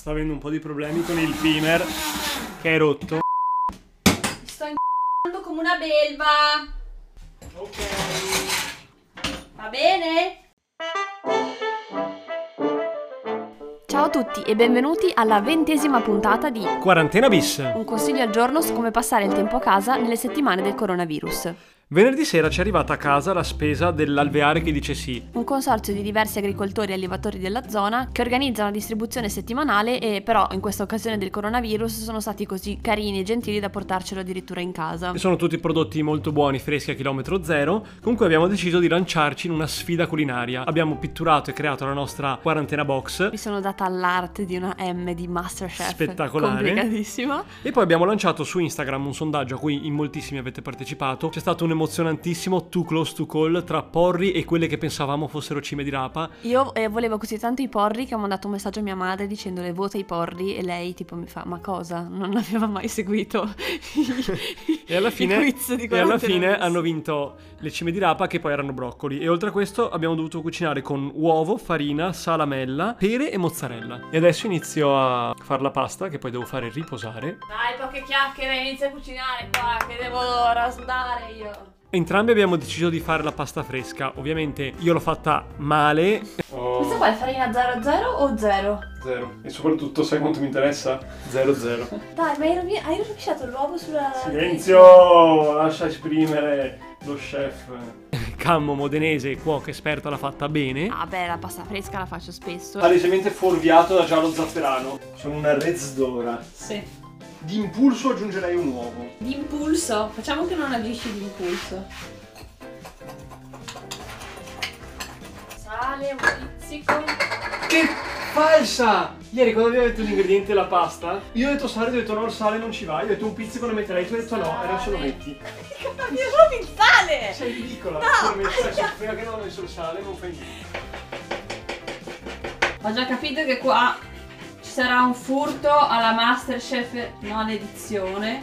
sta avendo un po' di problemi con il primer che è rotto. Sto incazzando come una belva. Ok. Va bene? Ciao a tutti e benvenuti alla ventesima puntata di Quarantena bis. Un consiglio al giorno su come passare il tempo a casa nelle settimane del coronavirus. Venerdì sera ci è arrivata a casa la spesa dell'alveare che dice sì. Un consorzio di diversi agricoltori e allevatori della zona che organizza una distribuzione settimanale e però in questa occasione del coronavirus sono stati così carini e gentili da portarcelo addirittura in casa. E sono tutti prodotti molto buoni, freschi a chilometro zero. Comunque abbiamo deciso di lanciarci in una sfida culinaria. Abbiamo pitturato e creato la nostra quarantena box. Mi sono data all'arte di una M di Masterchef. Spettacolare. Complicatissima. E poi abbiamo lanciato su Instagram un sondaggio a cui in moltissimi avete partecipato. C'è stato un emozionantissimo Too Close to Call tra Porri e quelle che pensavamo fossero cime di rapa. Io eh, volevo così tanto i porri che ho mandato un messaggio a mia madre dicendole vota i porri e lei tipo mi fa ma cosa? Non aveva mai seguito E alla fine, i quiz di e alla fine hanno vinto le cime di rapa che poi erano broccoli. E oltre a questo abbiamo dovuto cucinare con uovo, farina, salamella, pere e mozzarella. E adesso inizio a fare la pasta che poi devo fare riposare. Dai, poche chiacchiere, inizia a cucinare qua, che devo ora sudare io. Entrambi abbiamo deciso di fare la pasta fresca. Ovviamente io l'ho fatta male. Questa qua è farina 00 o 0? Zero. E soprattutto, sai quanto mi interessa? Zero zero. Dai, ma hai, rovi- hai rovesciato l'uovo sulla... Silenzio! Lascia esprimere lo chef. Cammo modenese, cuoco esperto, l'ha fatta bene. Ah beh la pasta fresca la faccio spesso. Palesemente fuorviato da giallo zafferano. Sono una rezdora. Sì. Di impulso aggiungerei un uovo. D'impulso. Facciamo che non agisci d'impulso. Sale, un pizzico. Che falsa! Ieri quando abbiamo detto l'ingrediente la pasta, io ho detto sale, tu hai detto no, il sale non ci va. Io ho detto un pizzico ne metterei, tu hai detto no, adesso lo metti. Che cazzo di rovi il sale? Sei ridicola. No! Messo adesso, prima che non ho messo il sale, non fai niente. Ho già capito che qua ci sarà un furto alla Masterchef, no l'edizione,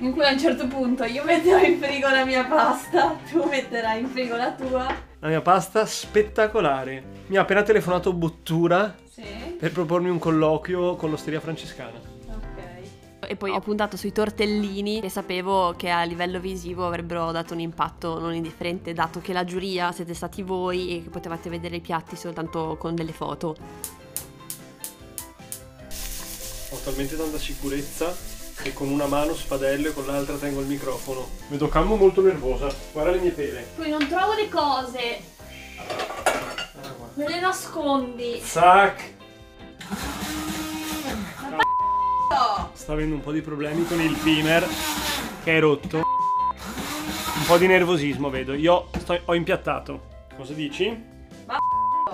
in cui a un certo punto io metterò in frigo la mia pasta, tu metterai in frigo la tua. La mia pasta spettacolare. Mi ha appena telefonato Bottura Sì. per propormi un colloquio con l'osteria francescana. Ok. E poi ho puntato sui tortellini e sapevo che a livello visivo avrebbero dato un impatto non indifferente dato che la giuria siete stati voi e che potevate vedere i piatti soltanto con delle foto. Ho talmente tanta sicurezza che con una mano spadello e con l'altra tengo il microfono. Vedo Cammo molto nervosa. Guarda le mie pere. Poi non trovo le cose, Ah, me le nascondi. Zac! Sta avendo un po' di problemi con il primer che è rotto. Un po' di nervosismo vedo. Io sto- ho impiattato. Cosa dici?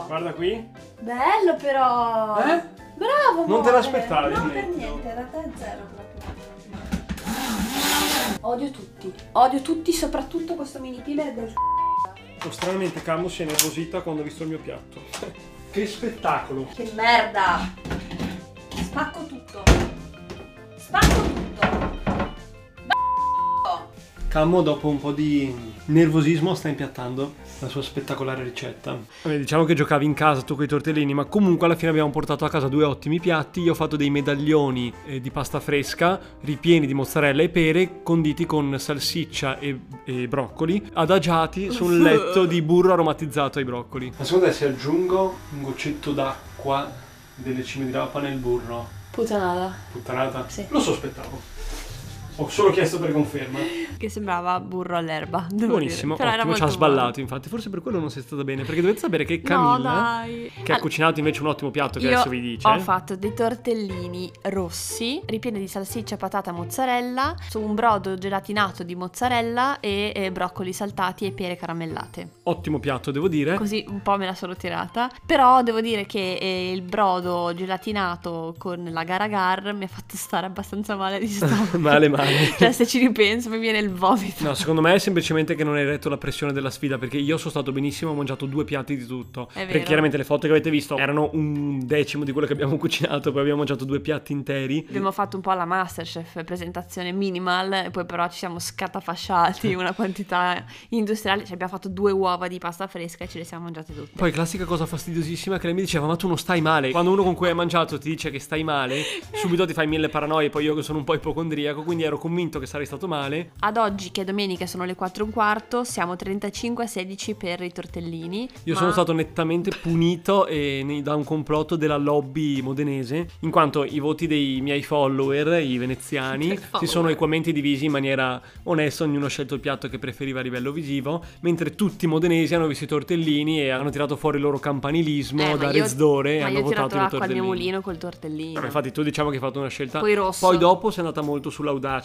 Guarda qui. Bello però. Eh? Bravo. Non te l'aspettavi, No, per niente, da te è zero proprio. Odio tutti. Odio tutti, soprattutto questo mini pimer del Oh, stranamente Cammo si è nervosita quando ha visto il mio piatto. che spettacolo! Che merda! Spacco tutto! Cammo dopo un po' di nervosismo sta impiattando la sua spettacolare ricetta. Vabbè, diciamo che giocavi in casa tu con i tortellini, ma comunque alla fine abbiamo portato a casa due ottimi piatti. Io ho fatto dei medaglioni eh, di pasta fresca ripieni di mozzarella e pere conditi con salsiccia e, e broccoli adagiati su un letto di burro aromatizzato ai broccoli. Ma secondo te se aggiungo un goccetto d'acqua delle cime di rapa nel burro, Puttanata. puttanata? Sì. Lo sospettavo. Ho solo chiesto per conferma. Che sembrava burro all'erba. Buonissimo, dire. Però era ottimo, ci ha sballato infatti, forse per quello non sei stata bene, perché dovete sapere che buono. No, Camilla, dai. che ha cucinato invece un ottimo piatto che Io adesso vi dice, ho fatto dei tortellini rossi ripieni di salsiccia, patata, mozzarella su un brodo gelatinato di mozzarella e, e broccoli saltati e pere caramellate. ottimo piatto devo dire, Così un po' me la sono tirata. Però devo dire che eh, il brodo gelatinato con la gar agar mi ha fatto stare abbastanza male di stomaco. male male. Male. cioè, se ci ripenso mi viene il vomito. No, secondo me è semplicemente che non hai retto la pressione della sfida perché io sono stato benissimo, ho mangiato due piatti di tutto. È Perché vero. chiaramente le foto che avete visto erano un decimo di quello che abbiamo cucinato, poi abbiamo mangiato due piatti interi. Abbiamo fatto un po' alla Masterchef, presentazione minimal, e poi però ci siamo scatafasciati una quantità industriale. Ci abbiamo fatto due uova di pasta fresca e ce le siamo mangiate tutte. Poi classica cosa fastidiosissima che lei mi diceva ma tu non stai male. Quando uno con cui hai mangiato ti dice che stai male, subito ti fai mille paranoie, poi io che sono un po' ipocondriaco, quindi ero convinto che sarei stato male. Ad oggi, che è domenica, sono le 4 e un quarto, siamo 35 a 16 per i tortellini. Io ma- sono stato nettamente punito e ne- da un complotto della lobby modenese, in quanto i voti dei miei follower, i veneziani, si sono equamente divisi in maniera onesta, ognuno ha scelto il piatto che preferiva a livello visivo, mentre tutti i modenesi hanno visto i tortellini e hanno tirato fuori il loro campanilismo Eh, ma da io- rezdore e Ma hanno io ho votato tirato i l'acqua al mio tortellini. mulino col tortellino. No, infatti tu diciamo che hai fatto una scelta Poi rosso. poi dopo sei andata molto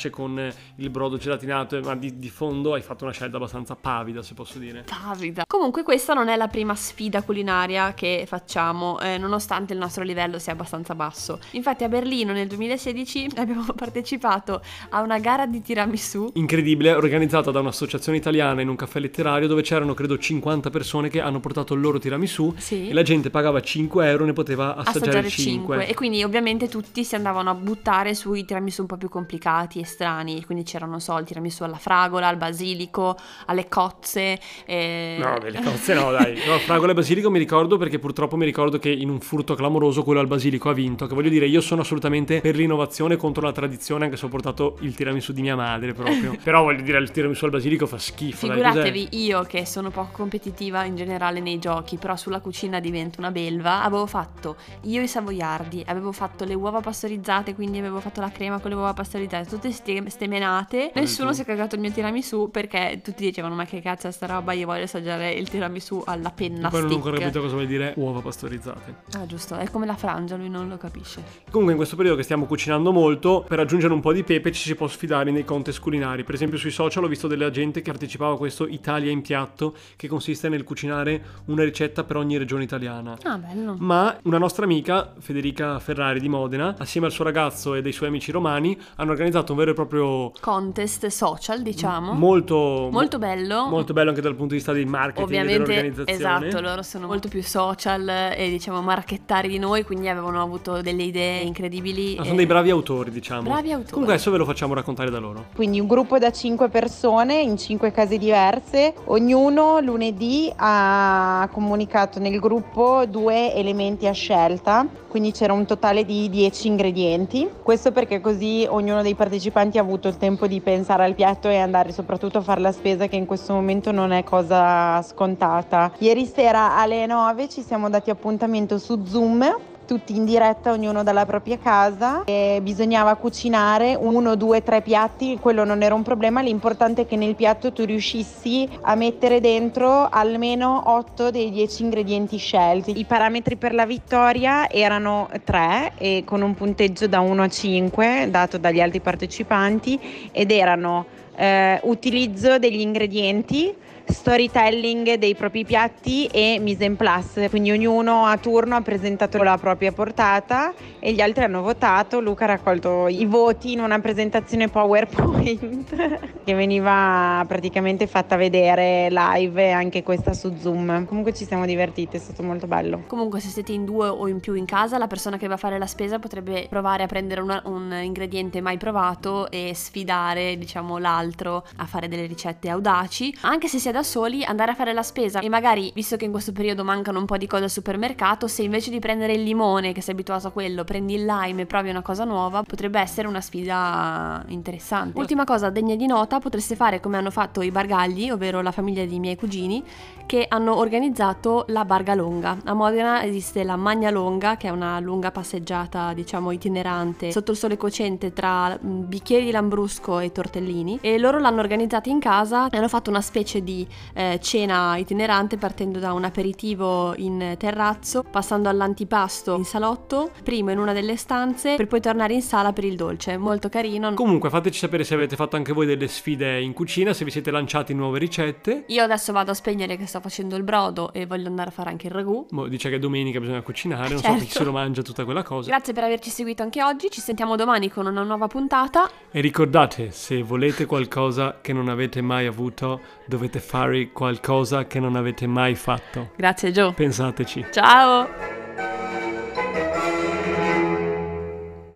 sull'audace con eh, il brodo gelatinato ma di, di fondo hai fatto una scelta abbastanza pavida se posso dire Pavida. Comunque questa non è la prima sfida culinaria che facciamo, eh, nonostante il nostro livello sia abbastanza basso. Infatti a Berlino nel 2016 abbiamo partecipato a una gara di tiramisù. incredibile organizzata da un'associazione italiana in un caffè letterario dove c'erano credo 50 persone che hanno portato il loro tiramisù Sì. e la gente pagava 5 euro ne poteva assaggiare, assaggiare 5 5 e quindi ovviamente tutti si andavano a buttare sui tiramisù un po' più complicati e strani quindi c'erano non so il tiramisù alla fragola al basilico alle cozze eh, No, delle cozze no, dai. No, fragola e basilico mi ricordo perché purtroppo mi ricordo che in un furto clamoroso quello al basilico ha vinto. Che voglio dire, io sono assolutamente per l'innovazione contro la tradizione, anche se ho portato il tiramisù di mia madre proprio. Però voglio dire, il tiramisù al basilico fa schifo. dai? Figuratevi io che sono poco competitiva in generale nei giochi, però sulla cucina divento una belva. Avevo fatto io i savoiardi, avevo fatto le uova pastorizzate, quindi avevo fatto la crema con le uova pastorizzate, tutte ste, ste menate. Nessuno si è cagato il mio tiramisù perché tutti dicevano "Ma che cazzo è sta roba? Io voglio assaggiare il tiramisù alla penna Poi non ho ancora stick". capito cosa vuol dire uova pastorizzate. Ah, giusto, è come la frangia, lui non lo capisce. Comunque in questo periodo che stiamo cucinando molto, per aggiungere un po' di pepe ci si può sfidare nei contest culinari. Per esempio sui social ho visto della gente che partecipava a questo Italia in piatto, che consiste nel cucinare una ricetta per ogni regione italiana. Ah, bello. Ma una nostra amica, Federica Ferrari di Modena, assieme al suo ragazzo e dei suoi amici romani, hanno organizzato un vero e proprio Contest social, diciamo. molto, Molto bello. molto bello anche dal punto di vista del marketing e Ovviamente, dell'organizzazione. esatto, loro sono molto più social e diciamo marchettari di noi, quindi avevano avuto delle idee incredibili. Ma e- sono dei bravi autori, diciamo. Bravi autori. Comunque adesso ve lo facciamo raccontare da loro. Quindi un gruppo da 5 persone in 5 case diverse, ognuno lunedì ha comunicato nel gruppo due elementi a scelta, quindi c'era un totale di 10 ingredienti. Questo perché così ognuno dei partecipanti ha avuto il tempo di pensare al piatto e andare soprattutto a fare la spesa che in questo momento non è cosa scontata. Ieri sera alle 9 ci siamo dati appuntamento su Zoom tutti in diretta, ognuno dalla propria casa e bisognava cucinare uno, due, tre piatti, quello non era un problema, l'importante è che nel piatto tu riuscissi a mettere dentro almeno 8 dei 10 ingredienti scelti. I parametri per la vittoria erano 3 e con un punteggio da 1 a 5 dato dagli altri partecipanti ed erano eh, utilizzo degli ingredienti, storytelling dei propri piatti e mise en place. Quindi ognuno a turno ha presentato la propria portata e gli altri hanno votato. Luca ha raccolto i voti in una presentazione PowerPoint che veniva praticamente fatta vedere live anche questa su Zoom. Comunque ci siamo divertiti, è stato molto bello. Comunque se siete in due o in più in casa, la persona che va a fare la spesa potrebbe provare a prendere una- un ingrediente mai provato e sfidare, diciamo, l'altro a fare delle ricette audaci. Anche se si è da soli, andare a fare la spesa e magari, visto che in questo periodo mancano un po' di cose al supermercato, se invece di prendere il limone, che sei abituato a quello, prendi il lime e provi una cosa nuova, potrebbe essere una sfida interessante. Ultima cosa degna di nota, potreste fare come hanno fatto i Bargagli, ovvero la famiglia di miei cugini, che hanno organizzato la Barga Longa. A Modena esiste la Magna Longa, che è una lunga passeggiata, diciamo, itinerante sotto il sole cocente tra mm, bicchieri di lambrusco e tortellini. E loro l'hanno organizzata in casa e hanno fatto una specie di eh, cena itinerante partendo da un aperitivo in terrazzo, passando all'antipasto in salotto, primo in una delle stanze per poi tornare in sala per il dolce. Molto carino. Comunque fateci sapere se avete fatto anche voi delle sfide in cucina, se vi siete lanciati nuove ricette. Io adesso vado a spegnere che sto facendo il brodo e voglio andare a fare anche il ragù. Boh, dice che domenica bisogna cucinare, non so Certo. chi se lo mangia tutta quella cosa. Grazie per averci seguito anche oggi, ci sentiamo domani con una nuova puntata. E ricordate, se volete qualcosa che non avete mai avuto, dovete fare qualcosa che non avete mai fatto. Grazie Gio. Pensateci. Ciao!